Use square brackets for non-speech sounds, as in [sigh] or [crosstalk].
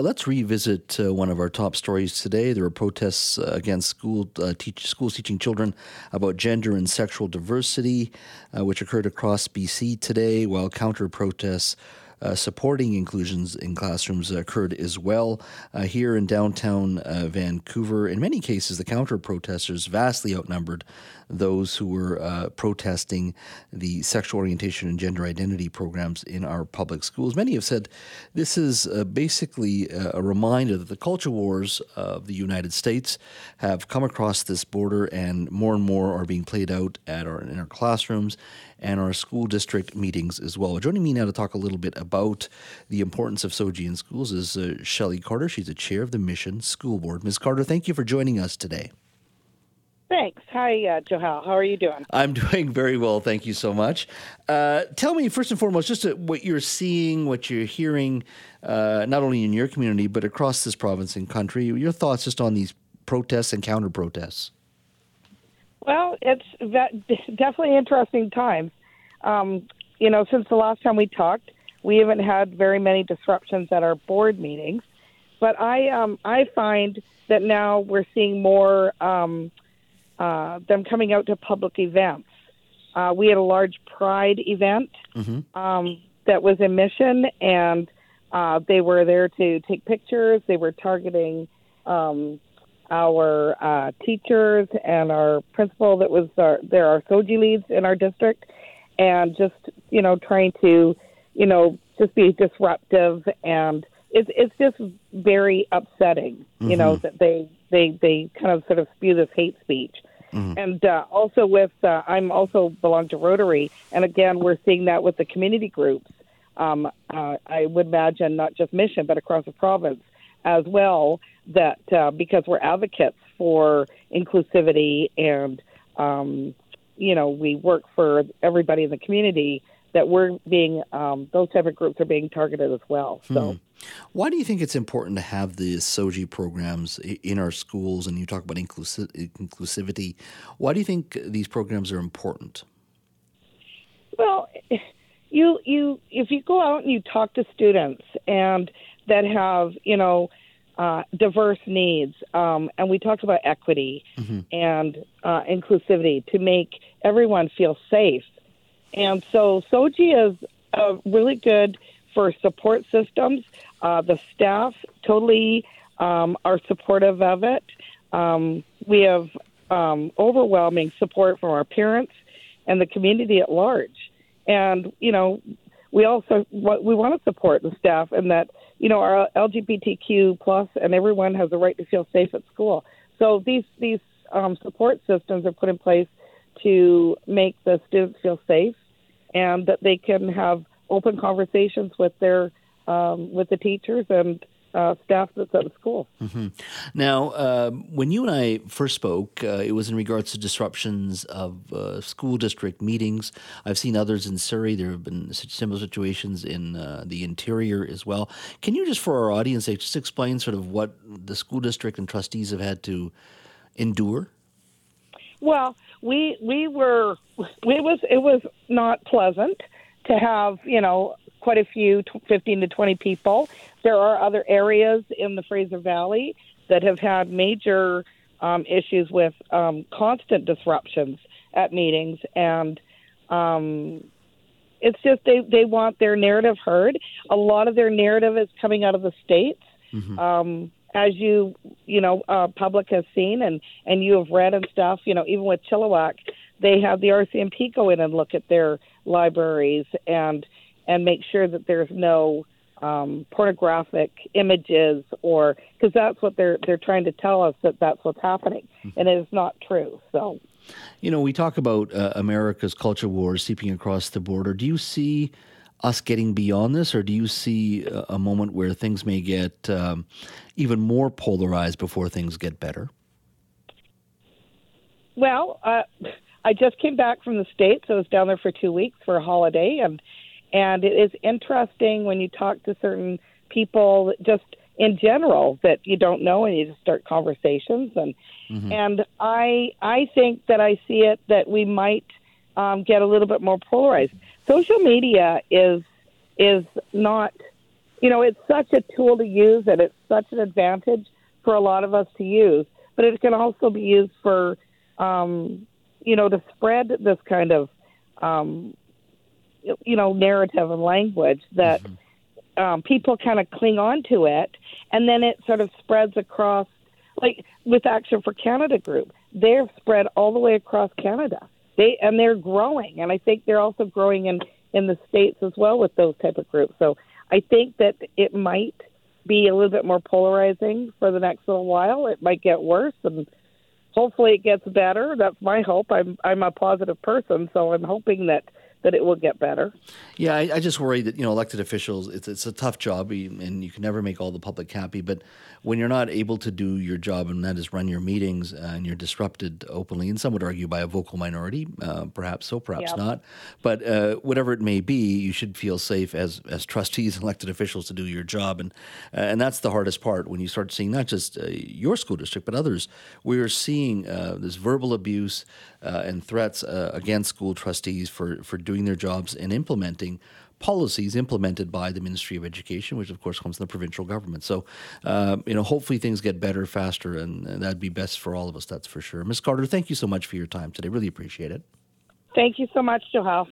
Let's revisit uh, one of our top stories today. There are protests uh, against school uh, teach, schools teaching children about gender and sexual diversity, uh, which occurred across BC today, while counter protests uh, supporting inclusions in classrooms occurred as well uh, here in downtown uh, Vancouver. In many cases, the counter protesters vastly outnumbered those who were uh, protesting the sexual orientation and gender identity programs in our public schools. Many have said this is uh, basically a reminder that the culture wars of the United States have come across this border, and more and more are being played out at our in our classrooms and our school district meetings as well. Joining me now to talk a little bit about the importance of SOGI in schools is uh, Shelley Carter. She's the chair of the Mission School Board. Ms. Carter, thank you for joining us today. Thanks. Hi, uh, Johal. How are you doing? I'm [laughs] doing very well. Thank you so much. Uh, tell me, first and foremost, just uh, what you're seeing, what you're hearing, uh, not only in your community, but across this province and country. Your thoughts just on these protests and counter protests. Well, it's [laughs] definitely interesting times. Um, you know, since the last time we talked, we haven't had very many disruptions at our board meetings, but I um, I find that now we're seeing more um, uh, them coming out to public events. Uh, we had a large Pride event mm-hmm. um, that was in Mission, and uh, they were there to take pictures. They were targeting um, our uh, teachers and our principal that was our, there are SOGI leads in our district, and just you know trying to you know just be disruptive and it's it's just very upsetting mm-hmm. you know mm-hmm. that they they they kind of sort of spew this hate speech. Mm-hmm. And uh, also with, uh, I'm also belong to Rotary, and again, we're seeing that with the community groups. Um, uh, I would imagine not just Mission, but across the province as well that uh, because we're advocates for inclusivity and um, you know we work for everybody in the community that we're being um, those type of groups are being targeted as well. So, hmm. why do you think it's important to have the SOGI programs in our schools? And you talk about inclusi- inclusivity. Why do you think these programs are important? Well, you you if you go out and you talk to students and that have you know uh, diverse needs, um, and we talked about equity mm-hmm. and uh, inclusivity to make everyone feel safe. And so SOGI is uh, really good for support systems. Uh, the staff totally um, are supportive of it. Um, we have um, overwhelming support from our parents and the community at large. And you know, we also we want to support the staff and that you know, our LGBTQ plus and everyone has a right to feel safe at school. So these these um, support systems are put in place to make the students feel safe and that they can have open conversations with their um, with the teachers and uh, staff that's at the school. Mm-hmm. Now, uh, when you and I first spoke, uh, it was in regards to disruptions of uh, school district meetings. I've seen others in Surrey. There have been similar situations in uh, the interior as well. Can you just, for our audience, just explain sort of what the school district and trustees have had to endure? Well, we we were it was it was not pleasant to have you know quite a few 15 to 20 people there are other areas in the Fraser Valley that have had major um, issues with um, constant disruptions at meetings, and um, it's just they they want their narrative heard. A lot of their narrative is coming out of the states. Mm-hmm. Um, as you you know uh, public has seen and and you have read and stuff you know even with Chilliwack they have the RCMP go in and look at their libraries and and make sure that there's no um, pornographic images or because that's what they're they're trying to tell us that that's what's happening mm-hmm. and it is not true so you know we talk about uh, america's culture wars seeping across the border do you see us getting beyond this, or do you see a, moment where things may get um, even more polarized before things get better? Well, uh, I just came back from the states. I was down there for two weeks for a holiday, and and it is interesting when you talk to certain people, just in general, that you don't know, and you just start conversations. And mm-hmm. and I I think that I see it that we might um, get a little bit more polarized. Social media is is not, you know, it's such a tool to use, and it's such an advantage for a lot of us to use. But it can also be used for um, you know, to spread this kind of, um, you know, narrative and language that mm-hmm. um, people kind of cling on to it, and then it sort of spreads across, like with Action for Canada group, they're spread all the way across Canada. They and they're growing, and I think they're also growing in in the states as well with those type of groups. So I think that it might be a little bit more polarizing for the next little while. It might get worse, and hopefully it gets better. That's my hope. I'm I'm a positive person, so I'm hoping that that it will get better. Yeah, I, I, just worry that you know elected officials. It's it's a tough job, and you can never make all the public happy. But when you're not able to do your job, and that is run your meetings, uh, and you're disrupted openly, and some would argue by a vocal minority, uh, perhaps so, perhaps yep. not. But uh, whatever it may be, you should feel safe as as trustees, [laughs] elected officials, to do your job, and uh, and that's the hardest part when you start seeing not just uh, your school district but others. We are seeing uh, this verbal abuse and threats against school trustees for for doing doing their jobs and implementing policies implemented by the Ministry of Education, which of course comes from the provincial government. So, uh, you know, hopefully things get better faster, and, and that'd be best for all of us. That's for sure. Ms. Carter, thank you so much for your time today. Really appreciate it. Thank you so much, Joel.